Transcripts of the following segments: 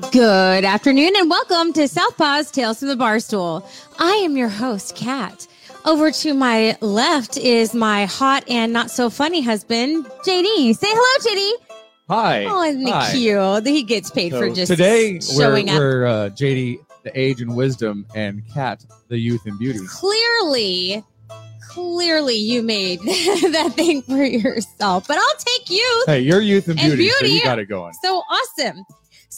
Good afternoon and welcome to Southpaw's Tales from the Barstool. I am your host, Kat. Over to my left is my hot and not so funny husband, JD. Say hello, JD. Hi. Oh, isn't Hi. cute? He gets paid for just today showing we're, up. we're uh, JD, the age and wisdom, and Kat, the youth and beauty. Clearly, clearly you made that thing for yourself, but I'll take you. Hey, you're youth and And beauty, so beauty. you got it going. So awesome.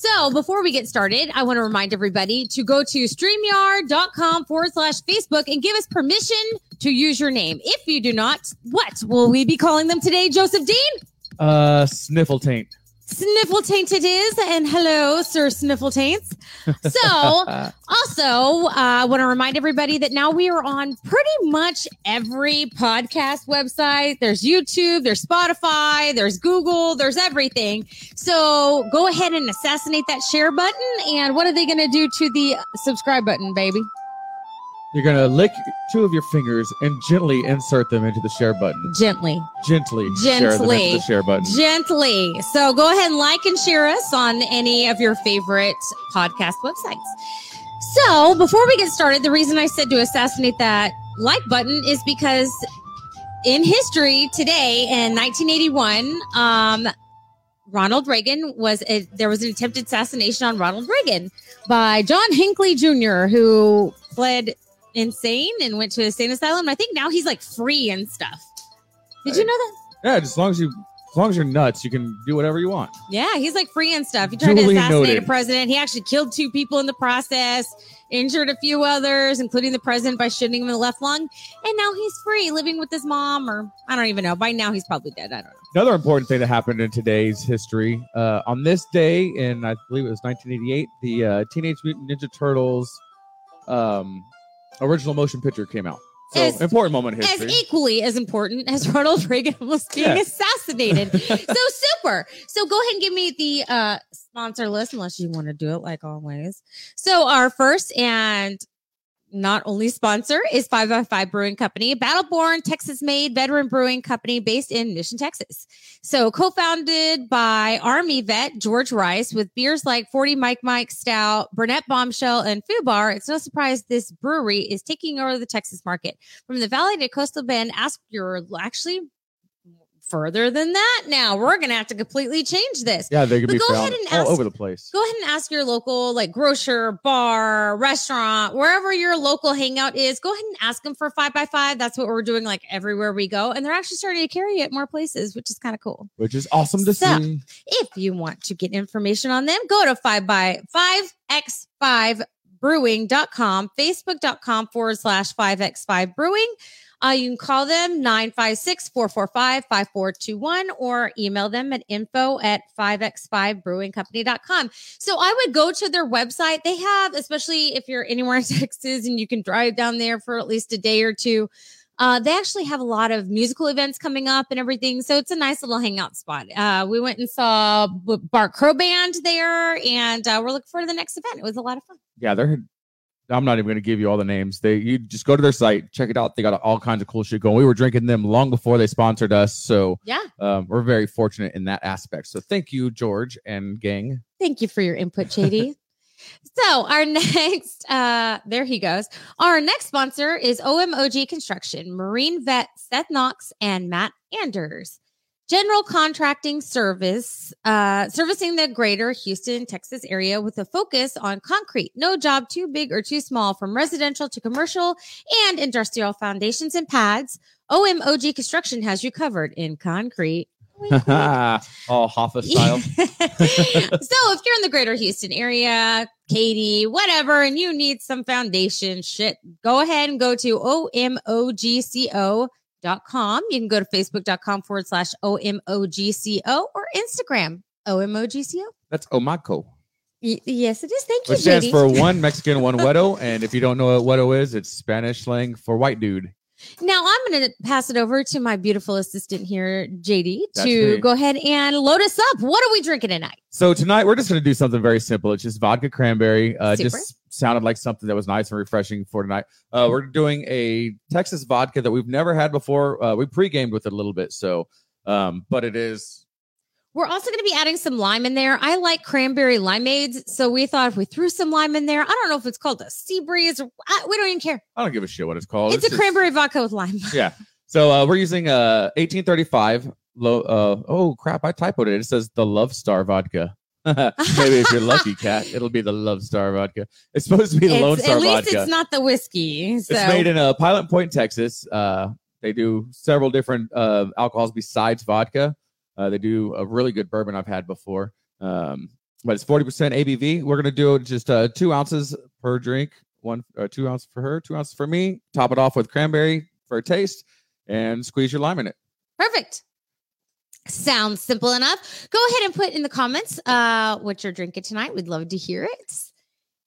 So before we get started, I want to remind everybody to go to streamyard.com forward slash Facebook and give us permission to use your name. If you do not, what will we be calling them today, Joseph Dean? Uh, sniffle taint. Sniffle Taint it is. And hello, Sir Sniffle Taints. So Uh, also, uh, I want to remind everybody that now we are on pretty much every podcast website. There's YouTube, there's Spotify, there's Google, there's everything. So go ahead and assassinate that share button. And what are they going to do to the subscribe button, baby? You're gonna lick two of your fingers and gently insert them into the share button. Gently, Gently, share them Gently. into the share button. gently. So go ahead and like and share us on any of your favorite podcast websites. So before we get started, the reason I said to assassinate that like button is because in history today in 1981, um, Ronald Reagan was a, there was an attempted assassination on Ronald Reagan by John Hinckley Jr., who fled insane and went to a insane asylum. I think now he's like free and stuff. Did you know that? Yeah, just as long as you, as long as you're nuts, you can do whatever you want. Yeah, he's like free and stuff. He tried Duly to assassinate noted. a president. He actually killed two people in the process, injured a few others, including the president by shooting him in the left lung. And now he's free, living with his mom, or I don't even know. By now, he's probably dead. I don't know. Another important thing that happened in today's history. Uh, on this day, in I believe it was 1988, the uh, Teenage Mutant Ninja Turtles um, original motion picture came out. So As- important moment in As equally as important as Ronald Reagan was being Yeah. assassinated. so super. So go ahead and give me the uh, sponsor list, unless you want to do it like always. So our first and not only sponsor is 5x5 Brewing Company, Battleborn, Texas made veteran brewing company based in Mission, Texas. So co founded by Army vet George Rice with beers like 40 Mike Mike Stout, Burnett Bombshell, and Fubar. It's no surprise this brewery is taking over the Texas market. From the Valley to Coastal Bend, ask your actually further than that now. We're going to have to completely change this. yeah, they could But be go ahead and all ask- over the place. Go ahead and ask your local like grocer, bar, restaurant, wherever your local hangout is. Go ahead and ask them for five by five. That's what we're doing like everywhere we go. And they're actually starting to carry it more places, which is kind of cool. Which is awesome to So- see. If you want to get information on them, go to five by five x five brewing.com, facebook.com forward slash 5x5 brewing. Uh, you can call them 956 445 5421 or email them at info at 5x5brewingcompany.com. So I would go to their website. They have, especially if you're anywhere in Texas and you can drive down there for at least a day or two, uh, they actually have a lot of musical events coming up and everything. So it's a nice little hangout spot. Uh, we went and saw Bart Crow Band there and uh, we're looking forward to the next event. It was a lot of fun. Yeah, they're. I'm not even going to give you all the names. They you just go to their site, check it out. They got all kinds of cool shit going. We were drinking them long before they sponsored us, so Yeah. um, we're very fortunate in that aspect. So thank you, George and gang. Thank you for your input, JD. so our next, uh, there he goes. Our next sponsor is OMOG Construction, Marine vet Seth Knox and Matt Anders. General contracting service, uh, servicing the greater Houston, Texas area with a focus on concrete. No job too big or too small from residential to commercial and industrial foundations and pads. OMOG Construction has you covered in concrete. all Hoffa style. so if you're in the greater Houston area, Katie, whatever, and you need some foundation shit, go ahead and go to omogco.com. You can go to facebook.com forward slash omogco or Instagram omogco. That's Omako, Y- yes, it is. Thank you, which stands for one Mexican, one Wedo. And if you don't know what Wedo is, it's Spanish slang for white dude. Now I'm going to pass it over to my beautiful assistant here, JD, That's to me. go ahead and load us up. What are we drinking tonight? So tonight we're just going to do something very simple. It's just vodka cranberry. Uh, Super. just sounded like something that was nice and refreshing for tonight. Uh, we're doing a Texas vodka that we've never had before. Uh, we pre-gamed with it a little bit, so um, but it is We're also going to be adding some lime in there. I like cranberry limeades, so we thought if we threw some lime in there, I don't know if it's called a sea breeze. Or, I, we don't even care. I don't give a shit what it's called. it's, a just- cranberry vodka with lime. Yeah. So uh, we're using uh 1835. Low. Uh, oh crap! I typoed it. It says the Love Star vodka. Maybe if you're lucky, Kat, it'll be the Love Star vodka. It's supposed to be the It's- Lone Star vodka. at least vodka. it's not the whiskey. So It's made in uh, Pilot Point, Texas. Uh, they do several different uh, alcohols besides vodka. Uh, they do a really good bourbon I've had before. Um, but it's 40% ABV. We're going to do just uh, two ounces per drink, one, uh, two ounces for her, two ounces for me. Top it off with cranberry for a taste and squeeze your lime in it. Perfect. Sounds simple enough. Go ahead and put in the comments uh, what you're drinking tonight. We'd love to hear it.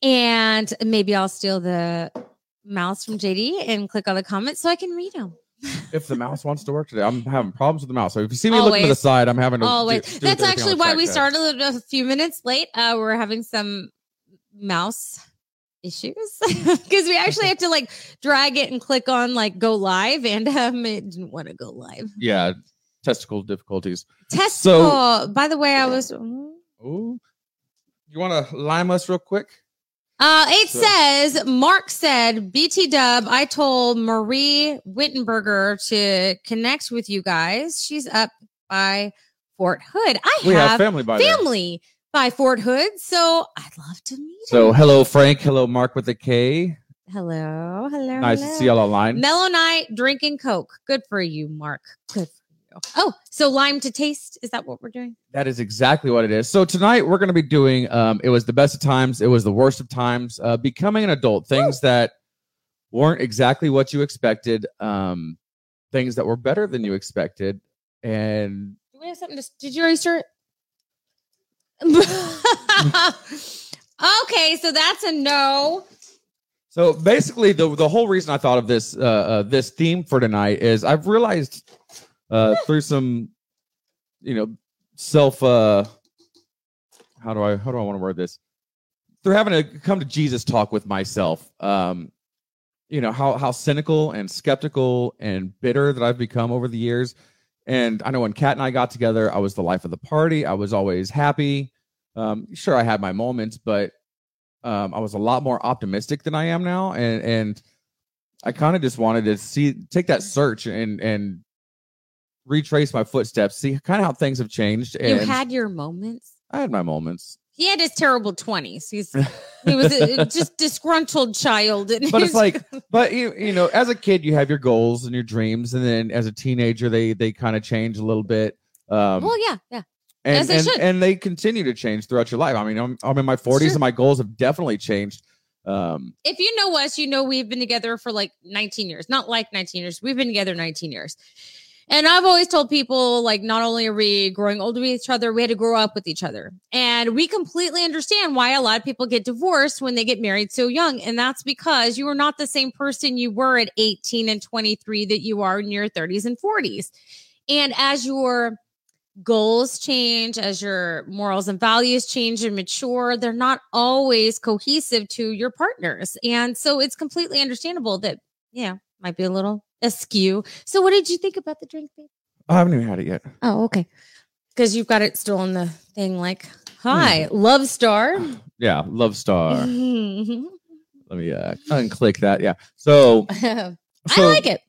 And maybe I'll steal the mouse from JD and click on the comments so I can read them. If the mouse wants to work today, I'm having problems with the mouse. So if you see me looking to the side, I'm having to. do- Always. do That's actually why we started a few minutes late. Uh, we're having some mouse issues because we actually have to like drag it and click on like go live, and um, it didn't want to go live. Yeah, testicle difficulties. Testicle. So- by the way, I was. Oh, you want to lime us real quick? Uh, it So- says Mark said BT Dub. I told Marie Wittenberger to connect with you guys. She's up by Fort Hood. I have have family by there. family by Fort Hood, so I'd love to meet. So him. hello, Frank. Hello, Mark with a K. hello, hello, Nice hello. to see y'all online. Mellow night drinking Coke. Good for you, Mark. Good Oh, so lime to taste. Is that what we're doing? That is exactly what it is. So tonight we're going to be doing. Um, it was the best of times. It was the worst of times. Uh, becoming an adult. Things that weren't exactly what you expected. Um, things that were better than you expected. And Do we have something to? Did you already start? okay, so that's a no. So basically, the the whole reason I thought of this uh, uh, this theme for tonight is I've realized uh, through some, you know, self. Uh, how do I how do I want to word this? Through having to come to Jesus talk with myself, um, you know how how cynical and skeptical and bitter that I've become over the years. And I know when Kat and I got together, I was the life of the party. I was always happy. Um, sure, I had my moments, but um, I was a lot more optimistic than I am now, and and I kind of just wanted to see take that search and and retrace my footsteps, see kind of how things have changed. And You had your moments. I had my moments, He had his terrible twenties. He's he was a, just disgruntled child. but it's like, but you you know, as a kid, you have your goals and your dreams, and then as a teenager, they they kind of change a little bit. Um, well, yeah, yeah. and, as they and, should. and they continue to change throughout your life. I mean, I'm, I'm in my 40s Sure. and my goals have definitely changed. Um, If you know us, you know we've been together for like 19 years. Not like 19 years. We've been together 19 years. And I've always told people, like, not only are we growing older with each other, we had to grow up with each other. And we completely understand why a lot of people get divorced when they get married so young. And that's because you are not the same person you were at 18 and 23 that you are in your 30s and 40s. And as your goals change, as your morals and values change and mature, they're not always cohesive to your partners. And so it's completely understandable that, yeah, might be a little askew. So what did you think about the drink, babe? I haven't even had it yet. Oh, okay. Because you've got it still on the thing like, hi, love star. Yeah, Love Star. Let me uh, unclick that. Yeah. So, so like it.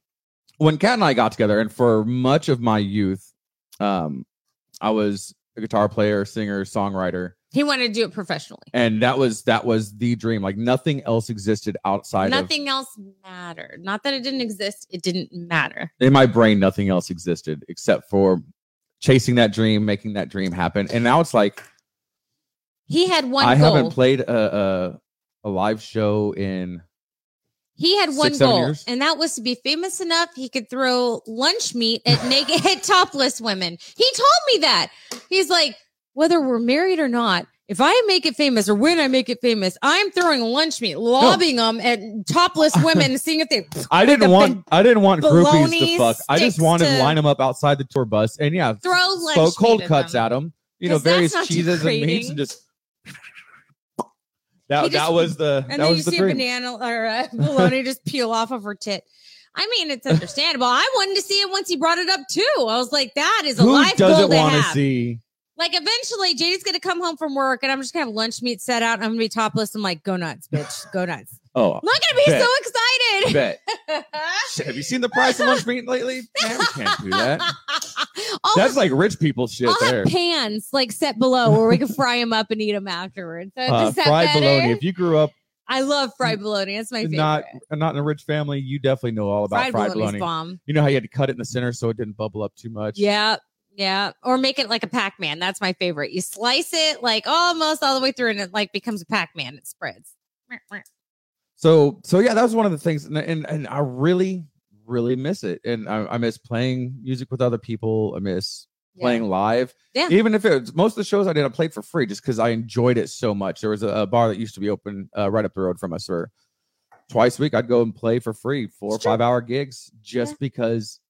when Kat and I got together, and for much of my youth, um, I was a guitar player, singer, songwriter, He wanted to do it professionally. and that was that was the dream. Like nothing else existed outside of Nothing else mattered. Not that it didn't exist, it didn't matter. in my brain. Nothing else existed except for chasing that dream, making that dream happen. And now it's like He had one I goal. haven't played a, a a live show in He had one Six, goal, and that was to be famous enough he could throw lunch meat at naked topless women. He told me that. He's like, whether we're married or not, if I make it famous or when I make it famous, I'm throwing lunch meat, lobbing them at topless women, seeing if they. I didn't want I didn't want groupies to fuck. I just wanted to line them up outside the tour bus and yeah, Throw lunch cold at cuts them. at them. You know, various cheeses and meats and just that just- that was the And that then you the see dream. a banana or a bologna just peel off of her tit. I mean, it's understandable. I wanted to see it once he brought it up too. I was like, that is a Who life goal doesn't want to have. see Like eventually, JD's gonna come home from work, and I'm just gonna have lunch meat set out. I'm gonna be topless. I'm like, go nuts, bitch, go nuts. Oh, I'm not gonna be Bet. so excited. bet. Shit, have you seen the price of lunch meat lately? Man, we can't do that. I'll That's like rich people shit I'll there. have pans like set below where we can fry them up and eat them afterwards. So Uh, fried bologna. If you grew up I love fried bologna. That's my favorite. not not in a rich family, you definitely know all about fried, fried, bologna. You know how you had to cut it in the center so it didn't bubble up too much. Yeah. Yeah. Or make it like a Pac-Man. That's my favorite. You slice it like almost all the way through and it like becomes a Pac-Man. It spreads. So so yeah, that was one of the things, and and, and I really really miss it, and I, I miss playing music with other people. I miss playing live. Yeah. Even if it was most of the shows I did, I played for free just because I enjoyed it so much. There was a, a bar that used to be open uh, right up the road from us, where twice a week I'd go and play for free, four or true. five hour gigs, just because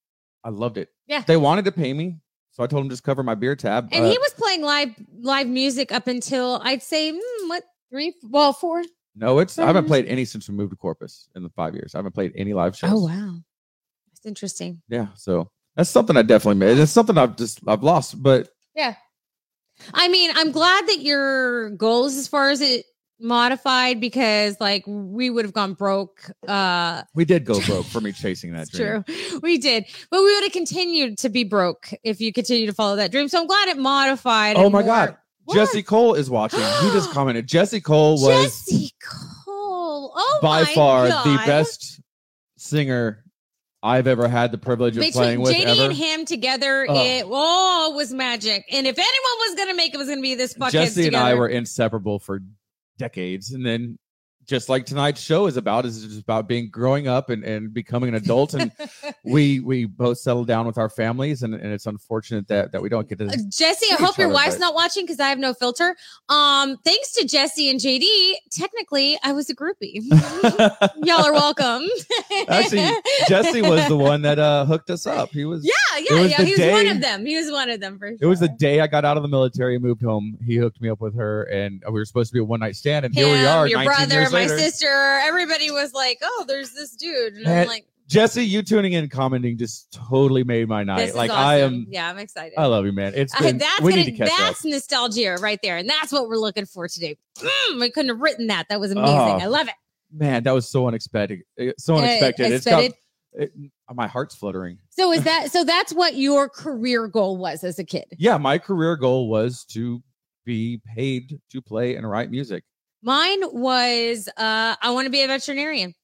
I loved it. Yeah. they wanted to pay me, so I told him just cover my beer tab. And Uh, he was playing live live music up until I'd say hmm, what three well four no, it's I haven't played any since we moved to Corpus in the five years. I haven't played any live shows. Oh wow. That's interesting. Yeah, so that's something I definitely made. It's something I've just I've lost, but Yeah. I mean, I'm glad that your goals as far as it modified because like we would have gone broke. Uh we did go broke for me chasing that dream. true. We did. But we would have continued to be broke if you continue to follow that dream. So I'm glad it modified. Oh my more- God. What? Jesse Cole is watching. He just commented. Jesse Cole was Jesse Cole. Oh by far the best singer I've ever had the privilege of playing with JD ever. and him together, Oh. it oh, was magic. And if anyone was gonna make it, it was gonna be this fuckheads Jesse and. I were inseparable for decades, and then just like tonight's show is about is just about being growing up and, and becoming an adult and we we both settled down with our families and, and it's unfortunate that that we don't get to Uh, Jesse, I hope your wife's not watching because I have no filter. Um, thanks to Jesse and JD, technically I was a groupie. Y'all are welcome. Actually, Jesse was the one that uh hooked us up. He was yeah, yeah, yeah. He was one of them. He was one of them for sure. It was the day I got out of the military and moved home. He hooked me up with her, and we were supposed to be a one night stand. And here we are, your 19 brother, my sister. Everybody was like, "Oh, there's this dude," and I'm like, Jesse, you tuning in, and commenting, just totally made my night. "This like is I am, Yeah, I'm excited. I love you, man. It's Uh, been, that's we gonna, need to catch up. that's nostalgia right there, and that's what we're looking for today. Mm, I couldn't have written that. That was amazing. Oh, I love it. Man, that was so unexpected. Uh, So Uh, unexpected. It's got. It, my heart's fluttering. So is that so? That's what your career goal was as a kid. Yeah, my career goal was to be paid to play and write music. Mine was uh, I want to be a veterinarian.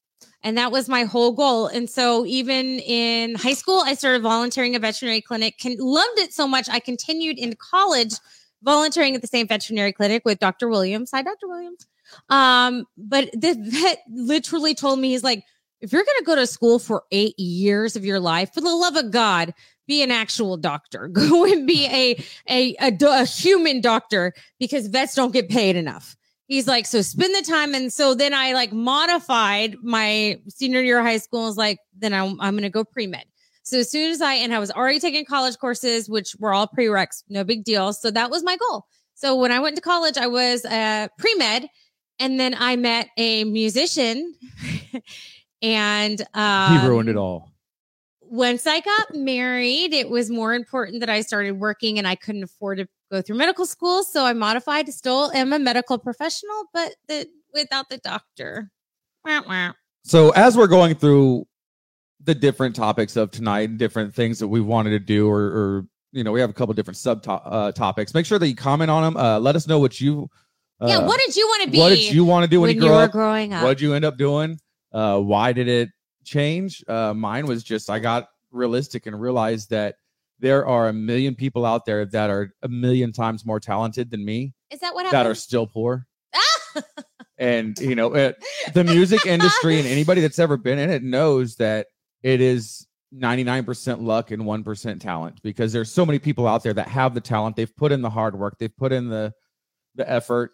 And that was my whole goal. And so even in high school, I started volunteering at a veterinary clinic. Can, loved it so much. I continued into college volunteering at the same veterinary clinic with Dr. Williams. Hi, Dr. Williams. Um, but the vet literally told me, he's like, if you're going to go to school for eight years of your life, for the love of God, be an actual doctor. Go and be a, a, a, a human doctor because vets don't get paid enough. He's like, so spend the time. And so then I like modified my senior year of high school. and was like, then I'm, I'm going to go pre med. So as soon as I, and I was already taking college courses, which were all prereqs, no big deal. So that was my goal. So when I went to college, I was uh, pre med. And then I met a musician and um, he ruined it all. once I got married, it was more important that I started working and I couldn't afford to go through medical school. So I modified. Still am a medical professional, but the, without the doctor. Wah, wah. So as we're going through the different topics of tonight and different things that we wanted to do, or, or you know, we have a couple different sub uh, topics. Make sure that you comment on them. Uh, let us know what you. Uh, yeah. What did you want to be? what did you want to do when, when you you were up? growing up? What did you end up doing? Uh, why did it change? Uh, mine was just I got realistic and realized that there are a million people out there that are a million times more talented than me Is that what that are still poor. and you know, it, the music industry and anybody that's ever been in it knows that it is 99% luck and 1% talent because there's so many people out there that have the talent they've put in the hard work they've put in the the effort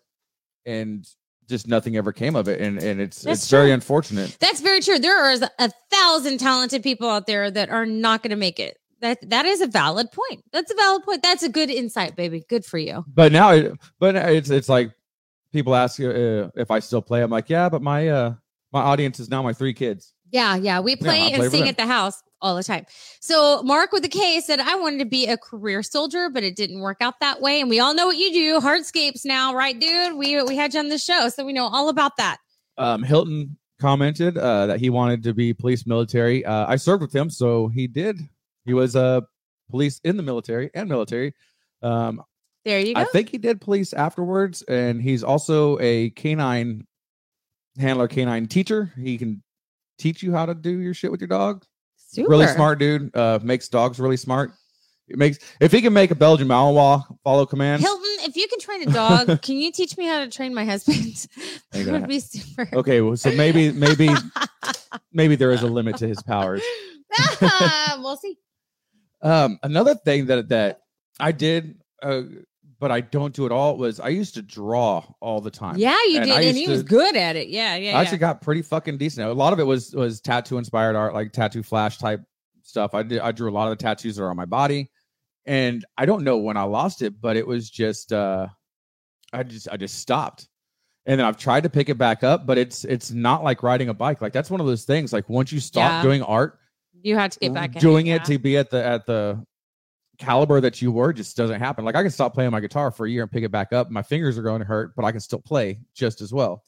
and just nothing ever came of it and and it's That's it's very unfortunate That's very true. There are a thousand talented people out there that are not going to make it. That that is a valid point. That's a valid point. That's a good insight, baby. Good for you. but now it, but it's it's like people ask you uh, if I still play I'm like yeah but my uh my audience is now my three kids Yeah, yeah. We play I and play sing at the house all the time. So Mark with the K said, I wanted to be a career soldier, but it didn't work out that way. And we all know what you do, hardscapes now, right, dude? We we had you on the show, so we know all about that. Um, Hilton commented uh, that he wanted to be police military. Uh, I served with him, so he did. He was a uh, police in the military and military. Um, There you go. I think he did police afterwards, and he's also a canine handler, canine teacher. He can teach you how to do your shit with your dog. Super. Really smart dude. Uh, makes dogs really smart. It makes if he can make a Belgian Malinois follow commands. Hilton, if you can train a dog, can you teach me how to train my husband? That would be super. Okay, well, so maybe maybe maybe there is a limit to his powers. we'll see. Um, another thing that that I did, uh, but I don't do it all was I used to draw all the time. Yeah, you And did, and he was good at it. Yeah, yeah. I actually yeah. got pretty fucking decent. A lot of it was was tattoo inspired art, like tattoo flash type stuff. I did I drew a lot of the tattoos that are on my body, and I don't know when I lost it, but it was just uh, I just I just stopped, and then I've tried to pick it back up, but it's it's not like riding a bike. Like that's one of those things. Like once you stop Yeah. doing art, You had to get back in doing it to be at the at the caliber that you were just doesn't happen. Like I can stop playing my guitar for a year and pick it back up. My fingers are going to hurt, but I can still play just as well.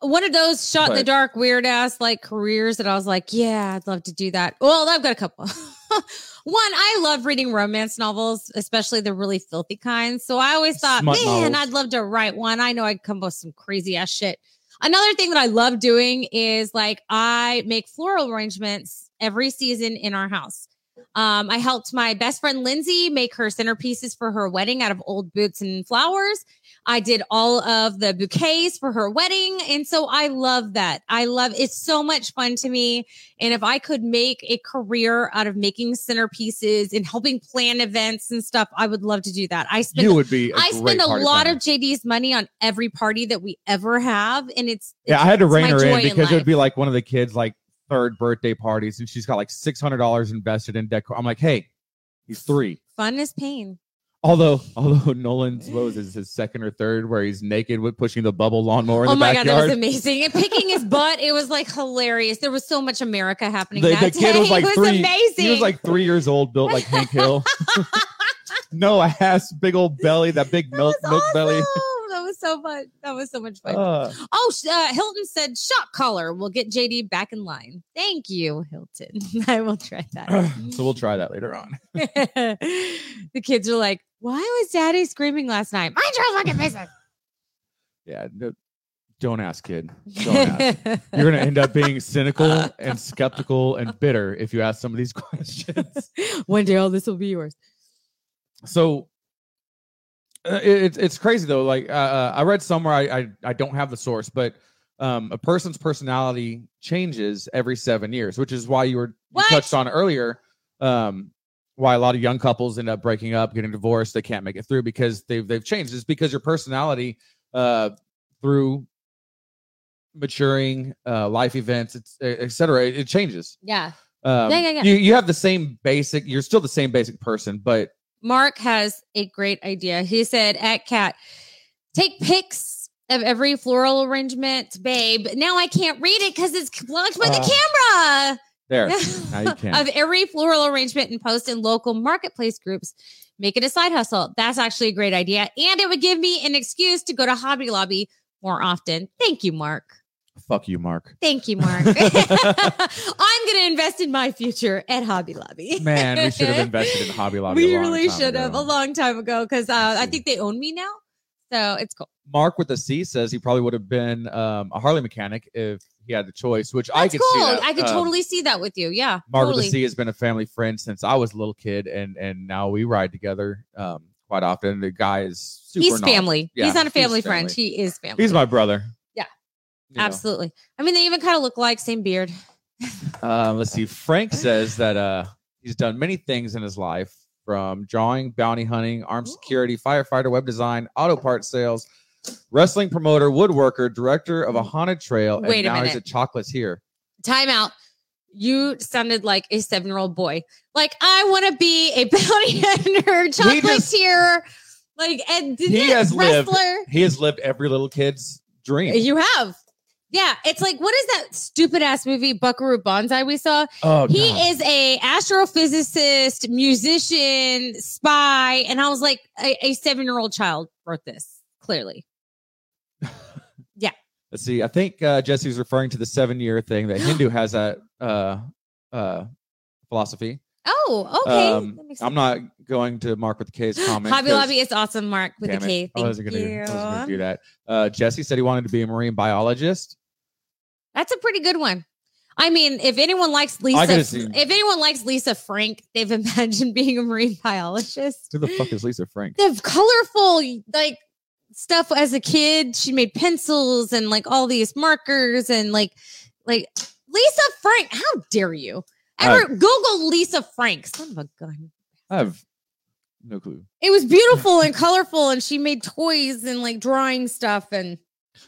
one of those shot in the dark weird ass like careers that I was like, yeah, I'd love to do that. Well, I've got a couple. One, I love reading romance novels, especially the really filthy kinds. So I always thought, man, novels. I'd love to write one. I know I'd come up with some crazy ass shit. Another thing that I love doing is like I make floral arrangements every season in our house. Um, I helped my best friend Lindsay make her centerpieces for her wedding out of old boots and flowers. I did all of the bouquets for her wedding. And so I love that. I love it's so much fun to me. And if I could make a career out of making centerpieces and helping plan events and stuff, I would love to do that. I spend you would be. I I spend a lot of JD's money on every party that we ever have. And it's, Yeah, I had to rein her in because it would be like one of the kids' like third birthday parties, and she's got like six hundred dollars invested in decor. I'm like, hey, he's three. fun is pain. Although, although Nolan's what was his, his second or third, where he's naked with pushing the bubble lawnmower in Oh the my god, that was amazing! And picking his butt, it was like hilarious. There was so much America happening. the, that the kid day. was like it was three. amazing. He was like three years old, built like Hank Hill. no a ass, big old belly, that big milk milk belly. awesome. That was so fun. That was so much fun. Uh, oh, uh, Hilton said shot collar will get JD back in line. Thank you, Hilton. I will try that. so we'll try that later on. the kids are like, "Why was Daddy screaming last night?" Mind your fucking business. Yeah, no, don't ask, kid. Don't ask. You're gonna end up being cynical and skeptical and bitter if you ask some of these questions. One day all this will be yours. So it's it's crazy though. Like uh, uh, I read somewhere, I, I I don't have the source, but um, a person's personality changes every seven years, which is why you were you touched on earlier. Um, why a lot of young couples end up breaking up, getting divorced, they can't make it through because they've they've changed. It's because your personality uh, through maturing, uh, life events, it's, et cetera, it, it changes. Yeah. Um, Yeah, yeah, yeah. You you have the same basic. You're still the same basic person, but Mark has a great idea. He said at Kat, take pics of every floral arrangement, babe. Now I can't read it because it's blocked by the oh. camera. there now you can. of every floral arrangement and post in local marketplace groups. Make it a side hustle. That's actually a great idea. And it would give me an excuse to go to Hobby Lobby more often. Thank you, Mark. Fuck you, Mark. Thank you, Mark. I'm going to invest in my future at Hobby Lobby. Man, we should have invested in Hobby Lobby. We a long really should have a long time ago because uh, I think they own me now. So it's cool. Mark with the C says he probably would have been um, a Harley mechanic if he had the choice, which I could cool. I could Um, totally see that with you. Yeah. Mark totally. with the C has been a family friend since I was a little kid, and and now we ride together um, quite often. The guy is super. He's family. Yeah, he's not a he's family friend. He is family. He's my brother. You know. Absolutely. I mean, they even kind of look like same beard. Uh, let's see. Frank says that uh, he's done many things in his life from drawing, bounty hunting, armed security, firefighter, web design, auto parts sales, wrestling promoter, woodworker, director of a haunted trail, Wait a and now he's minute. at Chocolates here. Time out. You sounded like a seven year old boy. Like, I want to be a bounty hunter, chocolate just- tier. Like, and He has lived- wrestler? He has lived every little kid's dream. You have. Yeah, it's like what is that stupid ass movie Buckaroo Banzai we saw? Oh, He God. is a astrophysicist, musician, spy, and I was like, a, a seven year old child wrote this clearly. Yeah. Let's see. I think uh, Jesse's referring to the seven year thing that Hindu has that uh, uh, philosophy. Oh, okay. Um, I'm not going to Mark with the K's comment. Hobby Lobby is awesome, Mark with the. K. I Thank wasn't gonna, you. I wasn't gonna do that. Uh, Jesse said he wanted to be a marine biologist. That's a pretty good one. I mean, if anyone likes Lisa, if anyone likes Lisa Frank, they've imagined being a marine biologist. Who the fuck is Lisa Frank? The colorful, like stuff as a kid, she made pencils and like all these markers and like, like Lisa Frank. How dare you? Ever Google Lisa Frank? Son of a gun. I have no clue. It was beautiful and colorful, and she made toys and like drawing stuff and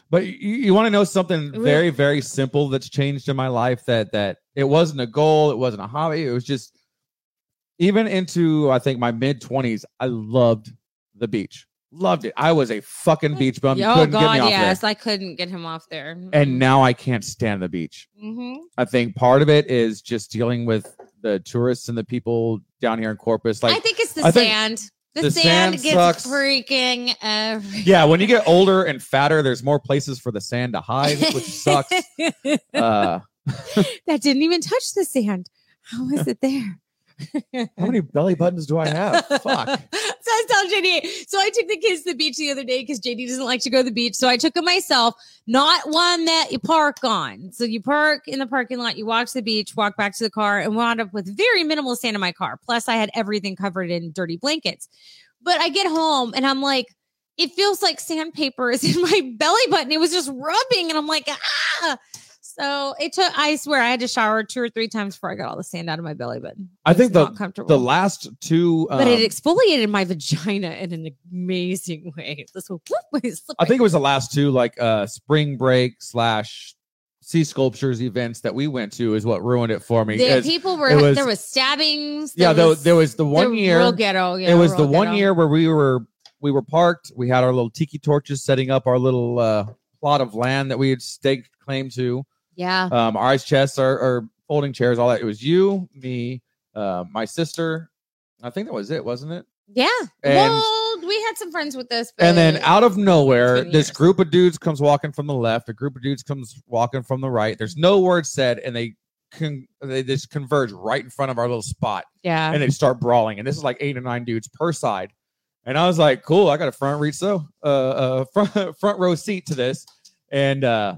But you, you want to know something very, very simple that's changed in my life that that it wasn't a goal, it wasn't a hobby, it was just even into I think my mid 20s, I loved the beach. Loved it. I was a fucking beach bum. You oh couldn't get me god, off yes, I couldn't get him off there. there. And now I can't stand the beach. hmm I think part of it is just dealing with the tourists and the people down here in Corpus. Like I think it's the I think sand. The, the sand, sand gets sucks. freaking every- yeah, when you get older and fatter, there's more places for the sand to hide, which sucks. Uh, that didn't even touch the sand. How is it there? How many belly buttons do I have? Fuck. so I was telling JD. So I took the kids to the beach the other day because JD doesn't like to go to the beach. So I took them myself, not one that you park on. So you park in the parking lot, you walk to the beach, walk back to the car, and wound up with very minimal sand in my car. Plus, I had everything covered in dirty blankets. But I get home and I'm like, it feels like sandpaper is in my belly button. It was just rubbing, and I'm like, ah. So it took. I swear, I had to shower two or three times before I got all the sand out of my belly button. I think the comfortable. the last two. but it um, exfoliated my vagina in an amazing way. This will I think it was the last two, like uh, spring break slash sea sculptures events that we went to, is what ruined it for me. the people were was- there was stabbings. yeah, there was, there was the one year. real ghetto. Yeah, it was the one ghetto. year where we were we were parked. We had our little tiki torches setting up our little uh, plot of land that we had staked claim to. Yeah, Um, our ice chests, our, our folding chairs, all that. It was you, me, uh, my sister. I think that was it, wasn't it? yeah. and- well, we had some friends with us, And then out of nowhere, this group of dudes comes walking from the left. A group of dudes comes walking from the right. There's no word said, and they con- they just converge right in front of our little spot, yeah, and they start brawling. And this is like eight or nine dudes per side. And I was like, "Cool, I got a front reach, so uh, uh, front front row seat to this." And uh,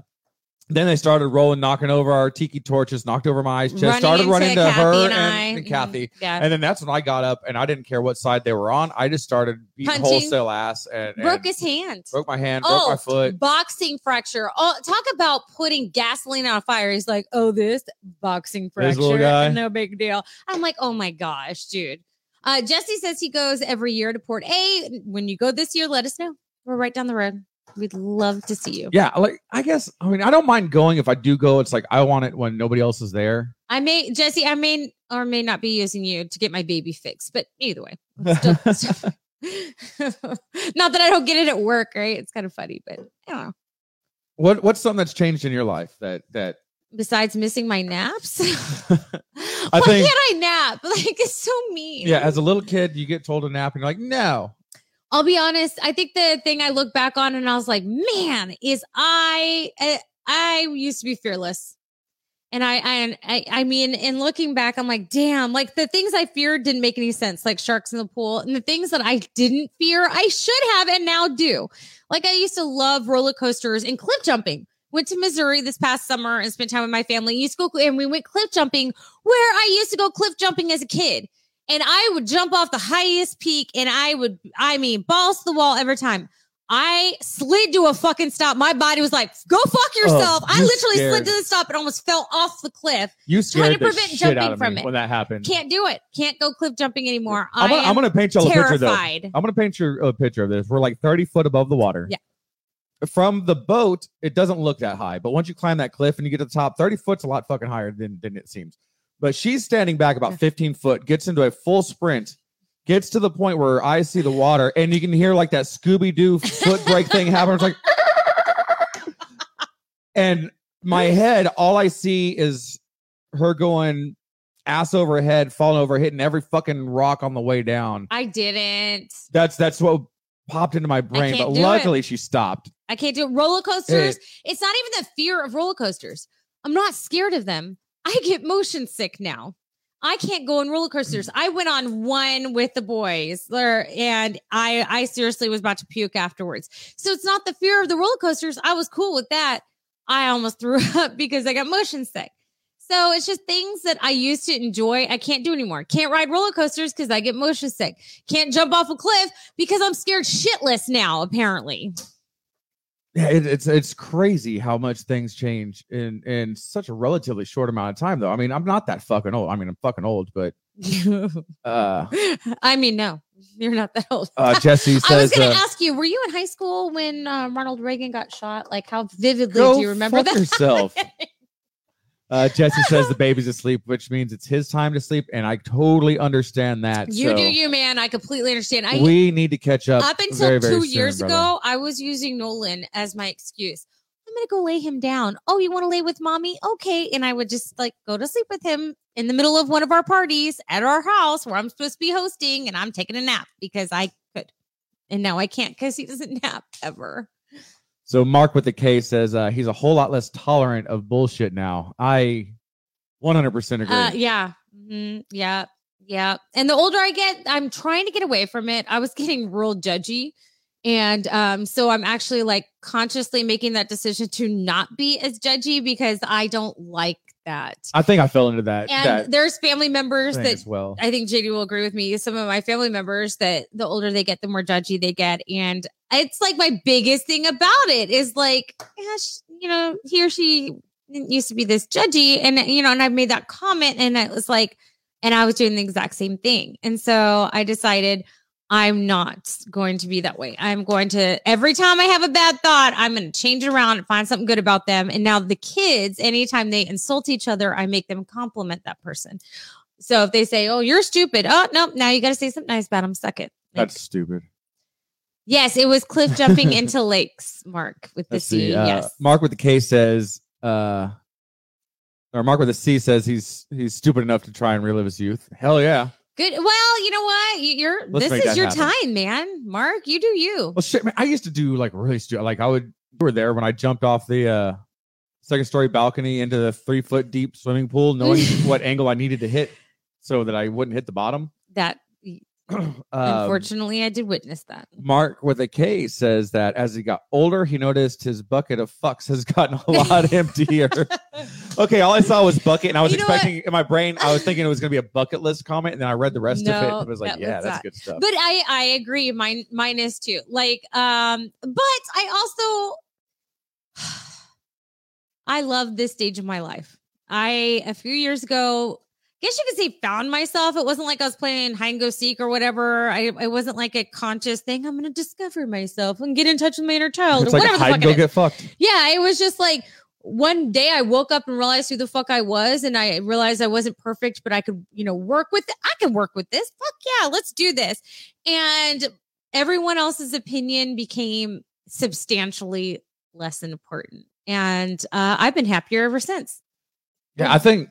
then they started rolling, knocking over our tiki torches, knocked over my ice chest, started running to Kathy her and, and, and Kathy. Mhm, Yeah, And then that's when I got up and I didn't care what side they were on. I just started beating Punching. wholesale ass and, broke and his hand. broke my hand, broke my foot. boxing fracture. Oh, talk about putting gasoline on a fire. He's like, oh, this boxing This fracture, guy. no big deal. I'm like, oh my gosh, dude. Uh, Jesse says he goes every year to Port A. When you go this year, let us know. We're right down the road. We'd love to see you. Yeah, like I guess I mean I don't mind going if I do go. It's like I want it when nobody else is there. I may, Jesse, I may or may not be using you to get my baby fixed, but either way. Still- still- not that I don't get it at work, right? It's kind of funny, but I don't know. what what's something that's changed in your life that that Besides missing my naps, I why think can't I nap? Like it's so mean. yeah, as a little kid you get told to nap and you're like no. I'll be honest. I think the thing I look back on and I was like, man, is I I, I used to be fearless. And I, I, I, I mean, in looking back, I'm like, damn, like the things I feared didn't make any sense, like sharks in the pool. And the things that I didn't fear, I should have and now do. Like I used to love roller coasters and cliff jumping. Went to Missouri this past summer and spent time with my family. Used to go, and we went cliff jumping where I used to go cliff jumping as a kid. And I would jump off the highest peak and I would, I mean, balls to the wall every time. I slid to a fucking stop. My body was like, go fuck oh, yourself. I you literally scared. slid to the stop and almost fell off the cliff. You Trying to scared prevent shit jumping out of from me it. when that happened. Can't do it. Can't go cliff jumping anymore. I'm gonna, I I'm gonna paint y'all a picture though. terrified. I'm gonna paint you a picture of this. We're like 30 foot above the water. Yeah. From the boat, it doesn't look that high, but once you climb that cliff and you get to the top, 30 foot's a lot fucking higher than, than it seems. But she's standing back about 15 foot, gets into a full sprint, gets to the point where I see the water, and you can hear like that Scooby Doo foot break thing happen. It's like, and my head, all I see is her going ass over head, falling over, hitting every fucking rock on the way down. I didn't. That's that's what popped into my brain. But do it. luckily, she stopped. I can't do it. roller coasters. it's not even the fear of roller coasters. I'm not scared of them. I get motion sick now. I can't go on roller coasters. Mm. I went on one with the boys there and I I seriously was about to puke afterwards. So it's not the fear of the roller coasters. I was cool with that. I almost threw up because I got motion sick. So it's just things that I used to enjoy. I can't do anymore. Can't ride roller coasters because I get motion sick. Can't jump off a cliff because I'm scared shitless now, apparently. Yeah, it, it's it's crazy how much things change in in such a relatively short amount of time. Though, I mean, I'm not that fucking old. I mean, I'm fucking old, but uh, I mean, no, you're not that old. uh Jesse I was going to uh, ask you, were you in high school when um, Ronald Reagan got shot? Like, how vividly do you remember fuck that? yourself." Uh, Jesse says the baby's asleep, which means it's his time to sleep, and I totally understand that. you so do you, man. I completely understand. I we need to catch up. up until very, very two soon, years brother. ago, I was using Nolan as my excuse. I'm gonna go lay him down. Oh, you want to lay with mommy? Okay. And I would just like go to sleep with him in the middle of one of our parties at our house where I'm supposed to be hosting, and I'm taking a nap because I could. And now I can't because he doesn't nap ever. So Mark with the K says uh, he's a whole lot less tolerant of bullshit now. I 100% agree. Uh, yeah. Mhm. Yeah. Yeah. And the older I get, I'm trying to get away from it. I was getting real judgy. And um, so I'm actually like consciously making that decision to not be as judgy because I don't like that. I think I fell into that. And that there's family members that as well. I think JD will agree with me. Some of my family members that the older they get, the more judgy they get. And it's like my biggest thing about it is like, yeah, sh- you know, he or she used to be this judgy. And, you know, and I've made that comment and it was like, and I was doing the exact same thing. And so I decided I'm not going to be that way. I'm going to, every time I have a bad thought, I'm going to change it around and find something good about them. And now the kids, anytime they insult each other, I make them compliment that person. So if they say, "Oh, you're stupid," oh no, now you got to say something nice about them. Suck it. Like, That's stupid. yes, it was cliff jumping into lakes. Mark with the Let's C. see. Uh, yes, Mark with the K says, uh, or Mark with the C says he's he's stupid enough to try and relive his youth. Hell yeah. Good. Well, you know what? You- You're Let's this is your happen. time, man. Mark, you do you. Well, shit, man. I used to do like really stupid. Like I would. You were there when I jumped off the uh, second story balcony into the three foot deep swimming pool, knowing what angle I needed to hit so that I wouldn't hit the bottom. That Um, unfortunately, I did witness that. Mark with a K says that as he got older, he noticed his bucket of fucks has gotten a lot emptier. Okay, all I saw was bucket, and I was You know what? expecting in my brain, I was thinking it was going to be a bucket list comment, and then I read the rest of it. And it was like, that yeah, that's not. good stuff. but I I agree. Mine mine is too. Like um, but I also I love this stage of my life. I a few years ago, guess you could say found myself. It wasn't like I was playing hide and go seek or whatever. I it wasn't like a conscious thing. I'm gonna discover myself and get in touch with my inner child it's or like whatever the hide fuck and go get fucked. Yeah, it was just like one day I woke up and realized who the fuck I was, and I realized I wasn't perfect, but I could, you know, work with it. I can work with this. Fuck yeah, let's do this. And everyone else's opinion became substantially less important. And uh, I've been happier ever since. Yeah, I think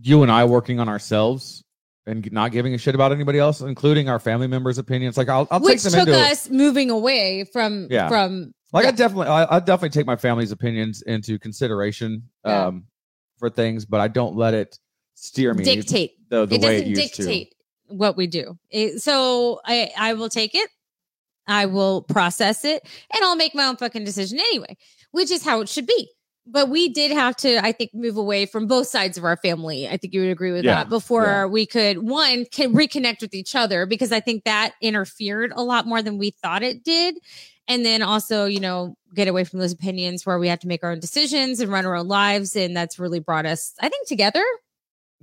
you and I working on ourselves and not giving a shit about anybody else, including our family members' opinions. Like I'll, I'll take Which them took into us moving away from Yeah. from like I definitely I, I definitely take my family's opinions into consideration Yeah. um for things, but I don't let it steer me dictate. the, the it way doesn't it dictate what we do. It- so I I will take it. I will process it and I'll make my own fucking decision anyway, which is how it should be. But we did have to, I think, move away from both sides of our family. I think you would agree with Yeah, that before yeah. we could one can reconnect with each other because I think that interfered a lot more than we thought it did. And then also, you know, get away from those opinions where we have to make our own decisions and run our own lives. And that's really brought us, I think, together.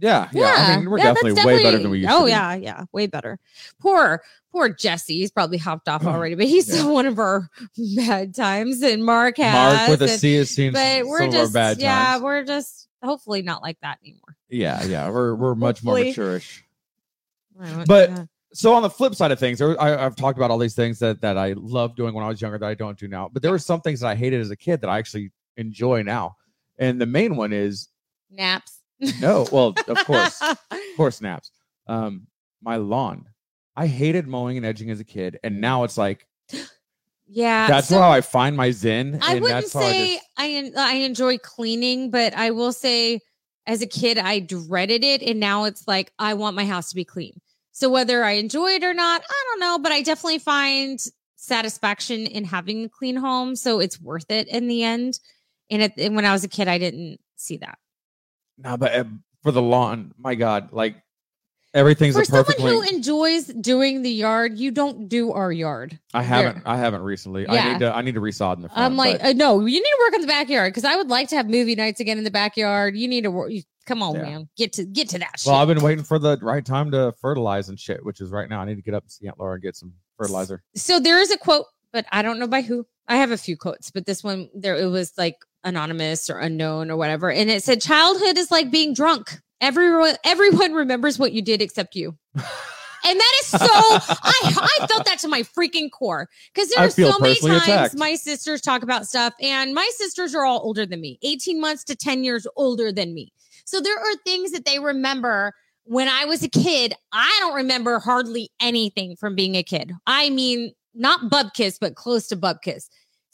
To. Yeah, yeah. I mean, we're yeah, that's definitely, way better than we used oh to. Oh, yeah, yeah, way better. Poor, poor Jesse. He's probably hopped off already, but he's Yeah. one of our bad times. And Mark has. Mark with a and- C has seen but some we're of just, our bad yeah, times. we're just hopefully not like that anymore. Yeah, yeah. We're we're much more Hopefully. maturish. I But- yeah. so on the flip side of things, there, I, I've talked about all these things that that I loved doing when I was younger that I don't do now. But there were some things that I hated as a kid that I actually enjoy now. And the main one is Naps. No, well, of course, of course, naps. Um, my lawn. I hated mowing and edging as a kid, and now it's like yeah. that's so- how I find my zen. I and wouldn't that's how I say just- I, I enjoy cleaning, but I will say as a kid I dreaded it, and now it's like I want my house to be clean. So whether I enjoy it or not, I don't know, but I definitely find satisfaction in having a clean home, so it's worth it in the end. And, it, and when I was a kid, I didn't see that. No, but uh, for the lawn, my God, like everything's For a someone who enjoys doing the yard, you don't do our yard. I haven't, I haven't recently. I Yeah. need to, I need to resod in the front. I'm like, uh, no, you need to work on the backyard because I would like to have movie nights again in the backyard. You need to work. you- Come on, Yeah. man, get to get to that shit. well, I've been waiting for the right time to fertilize and shit, which is right now. I need to get up and see Aunt Laura and get some fertilizer. so there is a quote, but I don't know by who. I have a few quotes, but this one there it was like anonymous or unknown or whatever, and it said, "Childhood is like being drunk. Everyone everyone remembers what you did except you." And that is so I I felt that to my freaking core because there I are so many times attacked. my sisters talk about stuff, and my sisters are all older than me, 18 months to 10 years older than me. So there are things that they remember when I was a kid. I don't remember hardly anything from being a kid. I mean, not bub kiss, but close to bub kiss.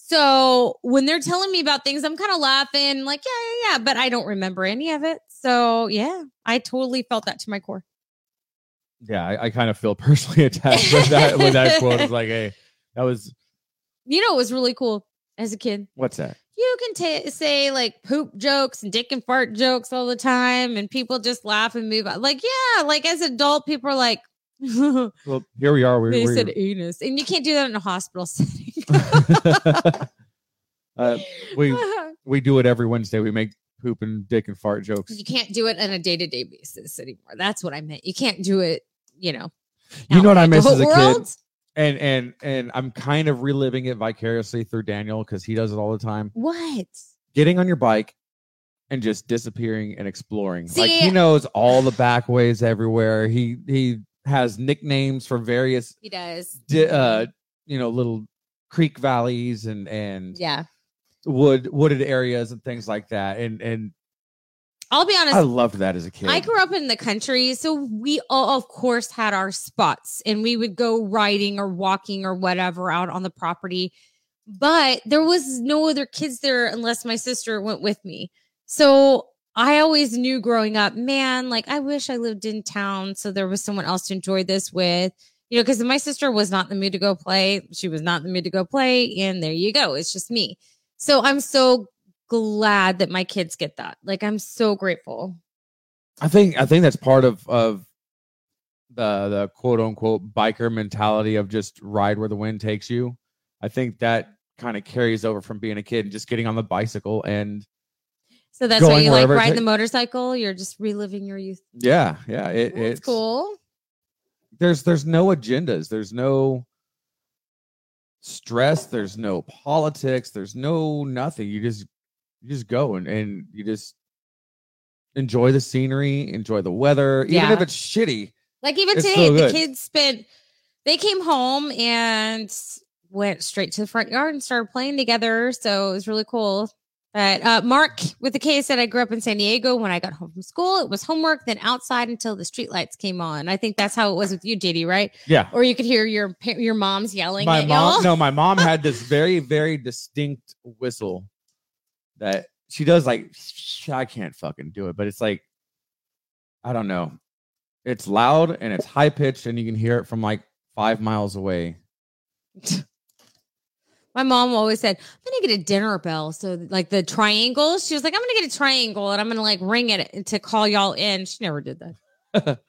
So when they're telling me about things, I'm kind of laughing, like, yeah, yeah, yeah, but I don't remember any of it. So yeah, I totally felt that to my core. Yeah, I, I kind of feel personally attached with that. with that quote, it's like, hey, that was You know, it was really cool as a kid. what's that? You can ta say like poop jokes and dick and fart jokes all the time, and people just laugh and move on. Like, yeah, like as adult, people are like, Well, here we are. We, we're, said anus, and you can't do that in a hospital setting. uh, we we do it every Wednesday. We make poop and dick and fart jokes. you can't do it on a day to day basis anymore. That's what I meant. You can't do it, you know. You know what I miss The as a whole kid? world? And and and I'm kind of reliving it vicariously through Daniel because he does it all the time. What? Getting on your bike and just disappearing and exploring. like See- he knows all the back ways everywhere. He he has nicknames for various He does. di- uh you know little creek valleys and and Yeah. wood wooded areas and things like that. And and I'll be honest. I loved that as a kid. I grew up in the country, so we all, of course, had our spots and we would go riding or walking or whatever out on the property. But there was no other kids there unless my sister went with me. So I always knew growing up, man, like I wish I lived in town so there was someone else to enjoy this with. You know, because my sister was not in the mood to go play. She was not in the mood to go play. And there you go. It's just me. So I'm so glad that my kids get that. Like, I'm so grateful. I think I think that's part of of the the quote unquote biker mentality of just ride where the wind takes you. I think that kind of carries over from being a kid and just getting on the bicycle and So that's why you like wherever it riding ta- the motorcycle. You're just reliving your youth. yeah, yeah, it, That's it's cool. There's there's no agendas. There's no stress. There's no politics. There's no nothing. You just you just go and and you just enjoy the scenery, enjoy the weather, even if it's shitty. Like even today, so the kids spent. They came home and went straight to the front yard and started playing together. So it was really cool. But uh, Mark with the case said I grew up in San Diego. When I got home from school, it was homework, then outside until the streetlights came on. I think that's how it was with you, JD, right? Yeah. Or you could hear your your mom's yelling my mom y'all. no my mom had this very very distinct whistle that she does like i can't fucking do it but it's like i don't know it's loud and it's high pitched and you can hear it from like five miles away My mom always said, I'm gonna get a dinner bell. So like the triangle, she was like, I'm gonna get a triangle and I'm gonna like ring it to call y'all in. She never did that.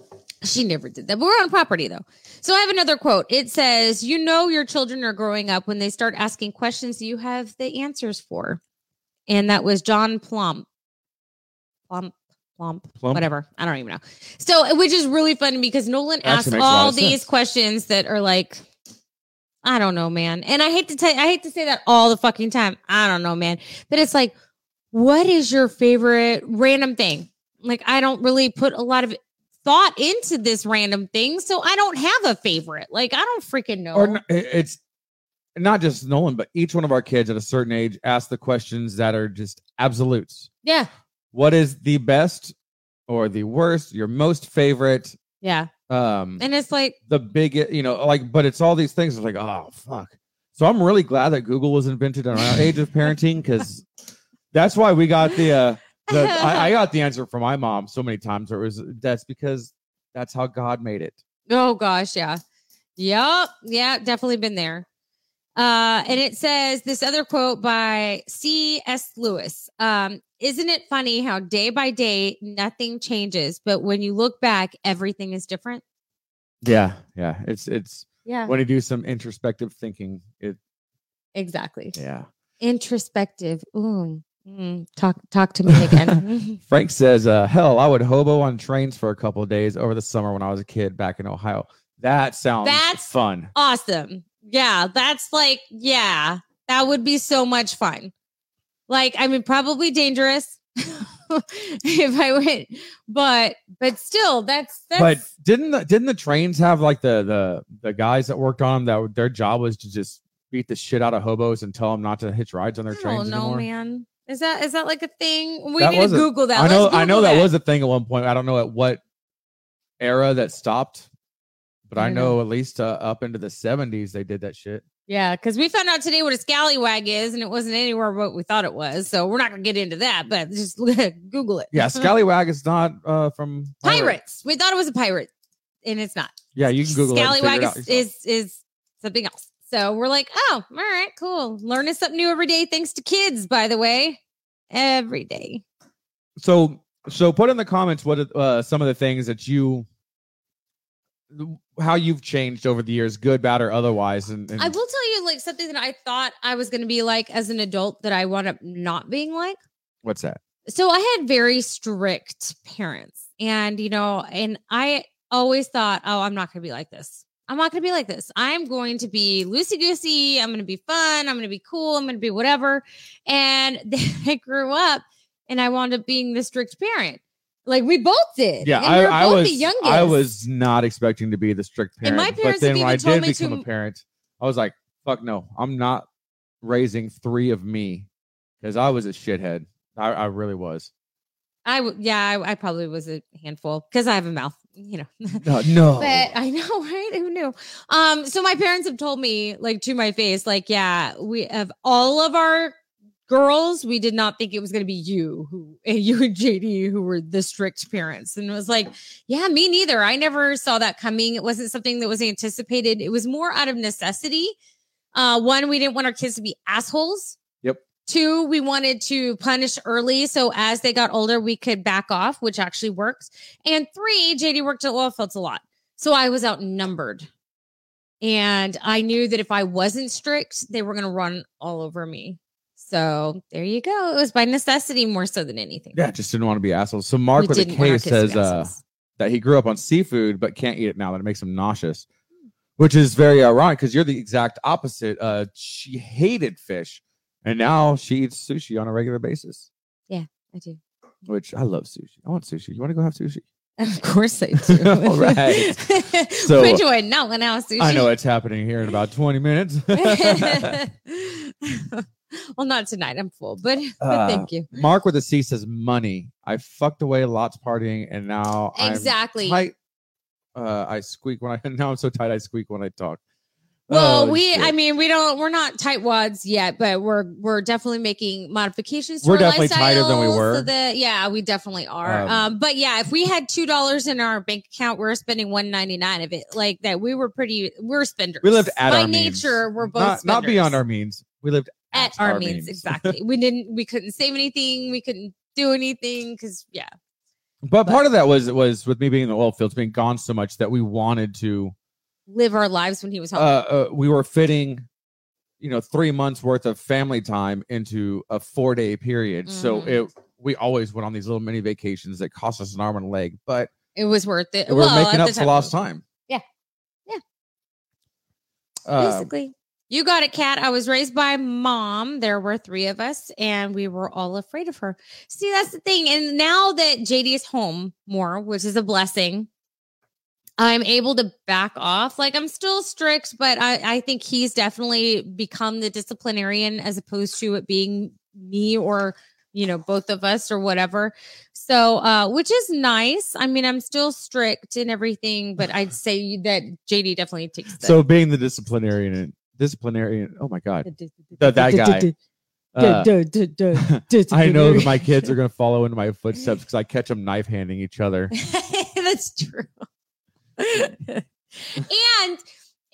she never did that. But we're on property though. So I have another quote. It says, You know your children are growing up when they start asking questions you have the answers for. And that was John Plump. Plump, plump, Plump? whatever. I don't even know. So, which is really funny because Nolan Actually asks makes a lot all these questions that are like, I don't know, man. And I hate to tell I hate to say that all the fucking time. I don't know, man. But it's like, what is your favorite random thing? Like, I don't really put a lot of thought into this random thing, so I don't have a favorite. Like, I don't freaking know. or it's not just Nolan, but each one of our kids at a certain age ask the questions that are just absolutes. Yeah. What is the best or the worst, your most favorite? Yeah. Um, And it's like, the big, you know, like, but it's all these things. It's like, oh fuck. So I'm really glad that Google was invented in our age of parenting because that's why we got the. uh the I, I got the answer from my mom so many times. Where it was that's because that's how God made it. oh gosh, yeah. Yep. Yeah, definitely been there. Uh, and it says this other quote by C.S. Lewis. Um, isn't it funny how day by day nothing changes, but when you look back, everything is different? Yeah, yeah. It's it's Yeah. when you do some introspective thinking. It Exactly. yeah. Introspective. Ooh. Mm, talk talk to me again. Frank says, uh, hell, I would hobo on trains for a couple of days over the summer when I was a kid back in Ohio. That sounds That's- fun. awesome. Yeah, that's like, yeah, that would be so much fun. Like, I mean, probably dangerous if I went, but but still, that's that's But didn't the didn't the trains have like the the the guys that worked on them that their job was to just beat the shit out of hobos and tell them not to hitch rides on their I trains don't know, anymore? man. Is that is that like a thing? We That need to Google that. I know I know Google that was a thing at one point. I don't know at what era that stopped, but I I don't know at least uh, up into the 70s they did that shit. Yeah, because we found out today what a scallywag is, and it wasn't anywhere what we thought it was. So we're not gonna get into that, but just Google it. Yeah, Scallywag is not uh from pirates. We thought it was a pirate, and it's not. Yeah, you can Google it. and figure Scallywag it out is, is is something else. So we're like, oh, all right, cool. Learning something new every day, thanks to kids, by the way. Every day. so so put in the comments what uh, some of the things that you how you've changed over the years, good, bad, or otherwise. And, and I will tell you like something that I thought I was gonna be like as an adult that I wound up not being like. what's that? so I had very strict parents, and you know, and I always thought, oh, I'm not going to be like this. I'm not going to be like this. I'm going to be loosey goosey. I'm going to be fun. I'm going to be cool. I'm going to be whatever. And then I grew up, and I wound up being the strict parent. Like we both did. Yeah, And I, we I both was the youngest. I was not expecting to be the strict And parent. my but parents then when I did me become to- a parent, I was like, fuck no, I'm not raising three of me because I was a shithead. I, I really was. I w- yeah, I, I probably was a handful because I have a mouth, you know. No, no. But I know, right? Who knew? Um, so my parents have told me, like to my face, like, yeah, we have all of our girls, we did not think it was gonna be you who and you and JD who were the strict parents. And it was like, yeah, me neither. I never saw that coming. It wasn't something that was anticipated. It was more out of necessity. Uh, one, we didn't want our kids to be assholes. Yep. Two, we wanted to punish early. So as they got older, we could back off, which actually works. And three, JD worked at Oilfields a lot. So I was outnumbered. And I knew that if I wasn't strict, they were going to run all over me. So there you go. It was by necessity more so than anything. yeah, just didn't want to be assholes. So Mark We with a didn't want our K kids to be says uh, that he grew up on seafood but can't eat it now. That it makes him nauseous, which is very ironic because you're the exact opposite. Uh, she hated fish, and now she eats sushi on a regular basis. Yeah, I do. Which I love sushi. I want sushi. You want to go have sushi? Of course I do. All right. So- which one? Not when I was sushi. I know it's happening here in about 20 minutes. well, not tonight. I'm full, but, but Uh, thank you. Mark with a C says money. I fucked away lots partying, and now Exactly. I'm tight. Uh, I squeak when I now I'm so tight I squeak when I talk. Well, Oh, we, shit. I mean, we don't, we're not tight wads yet, but we're, we're definitely making modifications. To We're definitely tighter than we were. So that, yeah, we definitely are. Um, Um, but yeah, if we had two dollars in our bank account, we're spending one ninety nine of it. Like that, we were pretty, we're spenders. we lived at by our means. nature. We're both not, not beyond our means. We lived at, our, means. Exactly. we didn't, we couldn't save anything. We couldn't do anything because yeah, But part of that was was with me being in the oil fields, being gone so much that we wanted to. live our lives when he was Uh, home. uh, we were fitting, you know, three months worth of family time into a four day period. So Mhm. it we always went on these little mini vacations that cost us an arm and a leg, but it was worth it. we're well, making up the for lost time. Yeah. Yeah. Uh, basically. You got it, Kat. I was raised by mom. There were three of us, and we were all afraid of her. See, that's the thing. And now that JD is home more, which is a blessing, I'm able to back off. Like I'm still strict, but I, I think he's definitely become the disciplinarian as opposed to it being me or you know both of us or whatever so uh which is nice i mean i'm still strict and everything but i'd say that jd definitely takes So being the disciplinarian disciplinarian. Oh my god, that, that guy. Uh, I know that my kids are going to follow into my footsteps because I catch them knife handing each other. That's true. and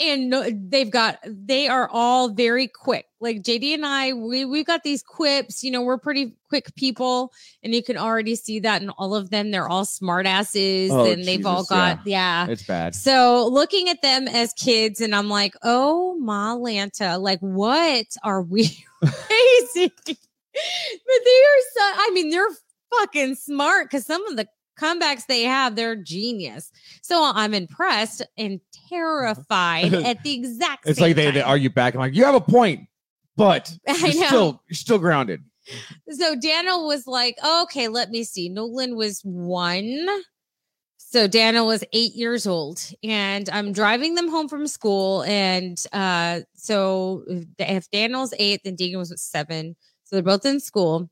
and no, they've got they are all very quick. Like JD and I, we we've got these quips. You know, we're pretty quick people, and you can already see that in all of them. They're all smart asses, Oh, and they've all got yeah. It's bad. So looking at them as kids, and I'm like, oh my Lanta, like what are we raising? but they are so. I mean, they're fucking smart because some of the comebacks they have, they're genius. So I'm impressed and terrified at the exact. It's like they, they argue back. I'm like, you have a point, but you're still you're still grounded. So Daniel was like, okay, let me see. Nolan was one. So Daniel was eight years old, and I'm driving them home from school. And uh, so if Daniel's eight, then Deegan was seven. So they're both in school.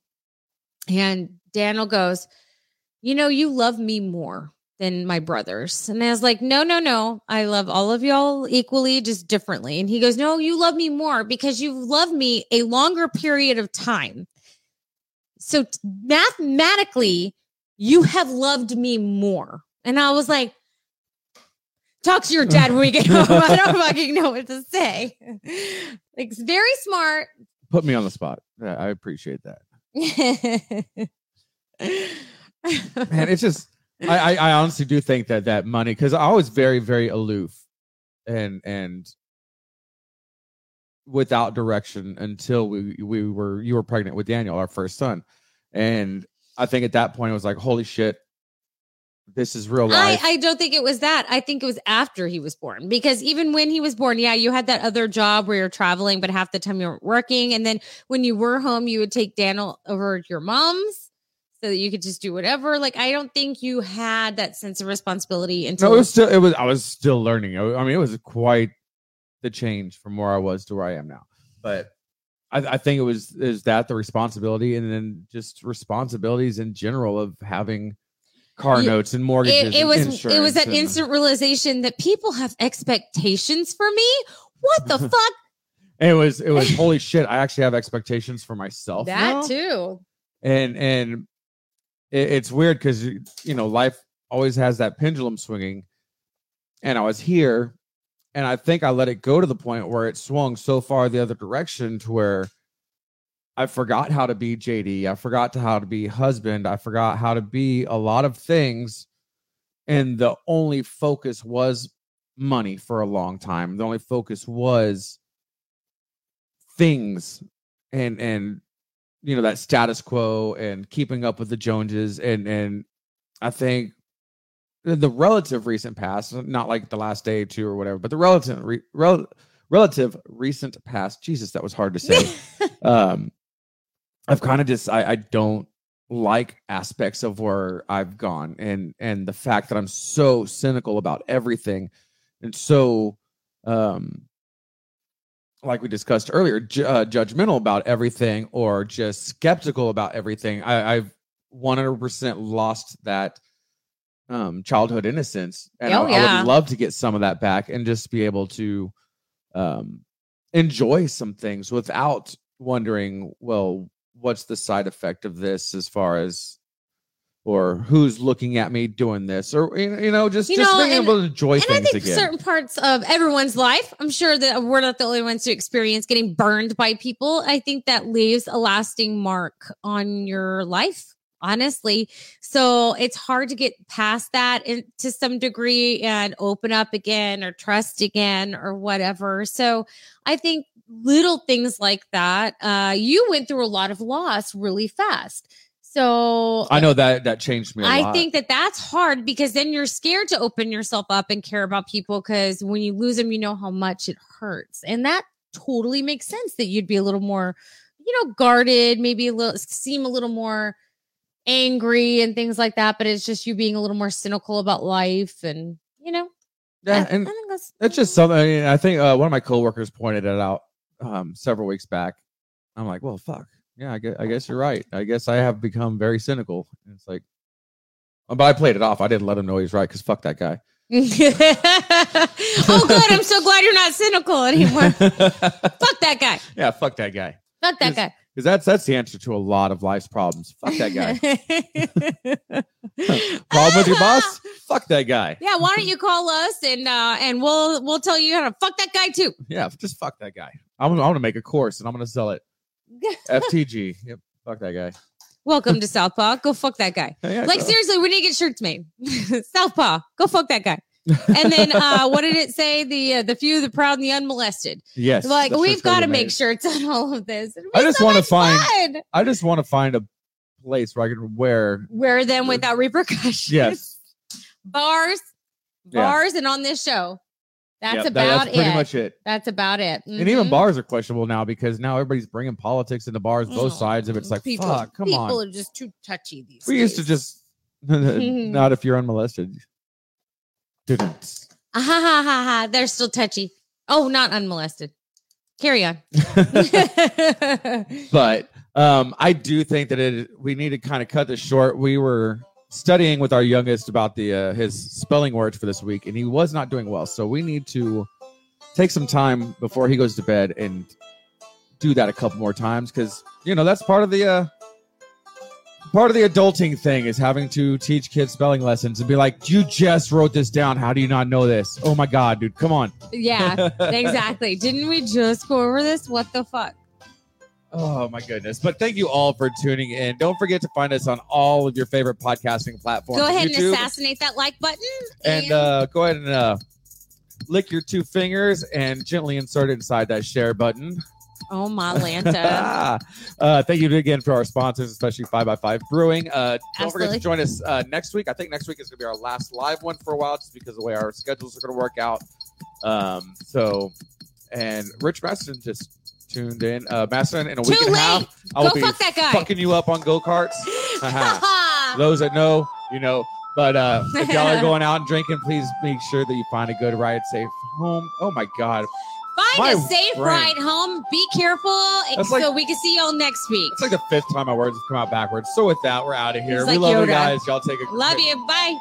And Daniel goes, You know, you love me more than my brothers. And I was like, No, no, no. I love all of y'all equally, just differently. And he goes, No, you love me more because you've loved me a longer period of time. So mathematically, you have loved me more. And I was like, Talk to your dad when we get home. I don't fucking know what to say. Like, it's very smart. Put me on the spot. Yeah, I appreciate that. Man, it's just I, I I honestly do think that that money because I was very very aloof and and without direction until we we were you were pregnant with Daniel, our first son, and I think at that point it was like holy shit, this is real life. I I don't think it was that. I think it was after he was born because even when he was born, yeah, you had that other job where you're traveling, but half the time you weren't working. And then when you were home, you would take Daniel over your mom's so that you could just do whatever. Like, I don't think you had that sense of responsibility until no, it was still it was I was still learning. I I mean, it was quite the change from where I was to where I am now. But I, I think it was is that the responsibility and then just responsibilities in general of having car notes and mortgages. it, it was it was that and- instant realization that people have expectations for me. What the fuck? It was it was holy shit. I actually have expectations for myself. That now. too. and and it, it's weird because you know life always has that pendulum swinging and i was here and i think i let it go to the point where it swung so far the other direction to where i forgot how to be jd i forgot to how to be husband i forgot how to be a lot of things and the only focus was money for a long time. The only focus was things and and you know that status quo and keeping up with the joneses. And and i think the- relative recent past not like the last day or two or whatever but the relative re, rel, relative recent past jesus that was hard to say. Um i've kind of just I, I don't like aspects of where i've gone. And and the fact that i'm so cynical about everything and so um like we discussed earlier ju- uh, judgmental about everything or just skeptical about everything I, i've 100% lost that um childhood innocence and I, Oh, I yeah. would love to get some of that back and just be able to um enjoy some things without wondering well what's the side effect of this as far as or who's looking at me doing this or you know- just You just know, being and- able to enjoy and I think again certain parts of everyone's life, I'm sure that we're not the only ones to experience getting burned by people. I think that leaves a lasting mark on your life, honestly. So it's hard to get past that in, to some degree and open up again or trust again or whatever. So I think little things like that. Uh, you went through a lot of loss really fast. So i know that that changed me a I lot. I think that that's hard because then you're scared to open yourself up and care about people because when you lose them, you know how much it hurts. And that totally makes sense that you'd be a little more, you know, guarded, maybe a little, seem a little more angry and things like that. But it's just you being a little more cynical about life and, you know, Yeah, I- and I that's it's just something. I, mean, I think uh, one of my coworkers pointed it out um, several weeks back. I'm like, well, fuck. Yeah, I guess, I guess you're right. I guess I have become very cynical. And it's like, uh, but I played it off. I didn't let him know he's right because fuck that guy. oh, good. I'm so glad you're not cynical anymore. Fuck that guy. yeah, fuck that guy. Fuck that guy. Because that's that's the answer to a lot of life's problems. Fuck that guy. Problem with your boss? Fuck that guy. Yeah, why don't you call us and uh and we'll we'll tell you how to fuck that guy too. Yeah, just fuck that guy. I'm, I'm gonna make a course and I'm gonna sell it. FTG. Yep. Fuck that guy. Welcome to Southpaw. Go fuck that guy. Yeah, Like go. seriously, we need to get shirts made. Southpaw. Go fuck that guy. And then uh what did it say? The uh, the few, the proud, and the unmolested. yes. like we've got to make shirts on all of this. I just so wanna find- fun. I just want to find a place where I can wear. wear them without repercussions. Yes. bars, Yeah. bars, and on this show. That's Yep, about that's pretty it. much it. That's about it. And even Mhm. bars are questionable now because now everybody's bringing politics into bars, both Oh, sides of it. It's like, people, fuck, come people on. are just too touchy these We used to just not if you're unmolested. Didn't. Ah, ha ha ha ha. They're still touchy. Oh, not unmolested. Carry on. but um, I do think that it we need to kind of cut this short. We were studying with our youngest about the uh, his spelling words for this week, and he was not doing well. So we need to take some time before he goes to bed and do that a couple more times because you know that's part of the uh, part of the adulting thing is having to teach kids spelling lessons and be like, you just wrote this down. How do you not know this? Oh my god, dude, come on. yeah, exactly. Didn't we just go over this? What the fuck? Oh my goodness. But thank you all for tuning in. Don't forget to find us on all of your favorite podcasting platforms. Go ahead YouTube, and assassinate that like button. and uh, go ahead and uh, lick your two fingers and gently insert it inside that share button. oh my Lanta. uh, thank you again for our sponsors, especially 5x5 Brewing. Uh, don't forget to join us uh, next week. I think next week is going to be our last live one for a while just because of the way our schedules are going to work out. Um, so, and Rich Maston just tuned in. Uh, Maston, in a week Too and a half, I will Go be fuck that guy. fucking you up on go karts. Those that know, you know. But uh, if y'all are going out and drinking, please make sure that you find a good ride, safe home. Oh my God, Find a safe brain. ride home. Be careful That's so like- we can see y'all next week. it's like the fifth time my words have come out backwards. So with that, we're out of here. It's we like love Yoda. you guys. Y'all take a Love you. Bye.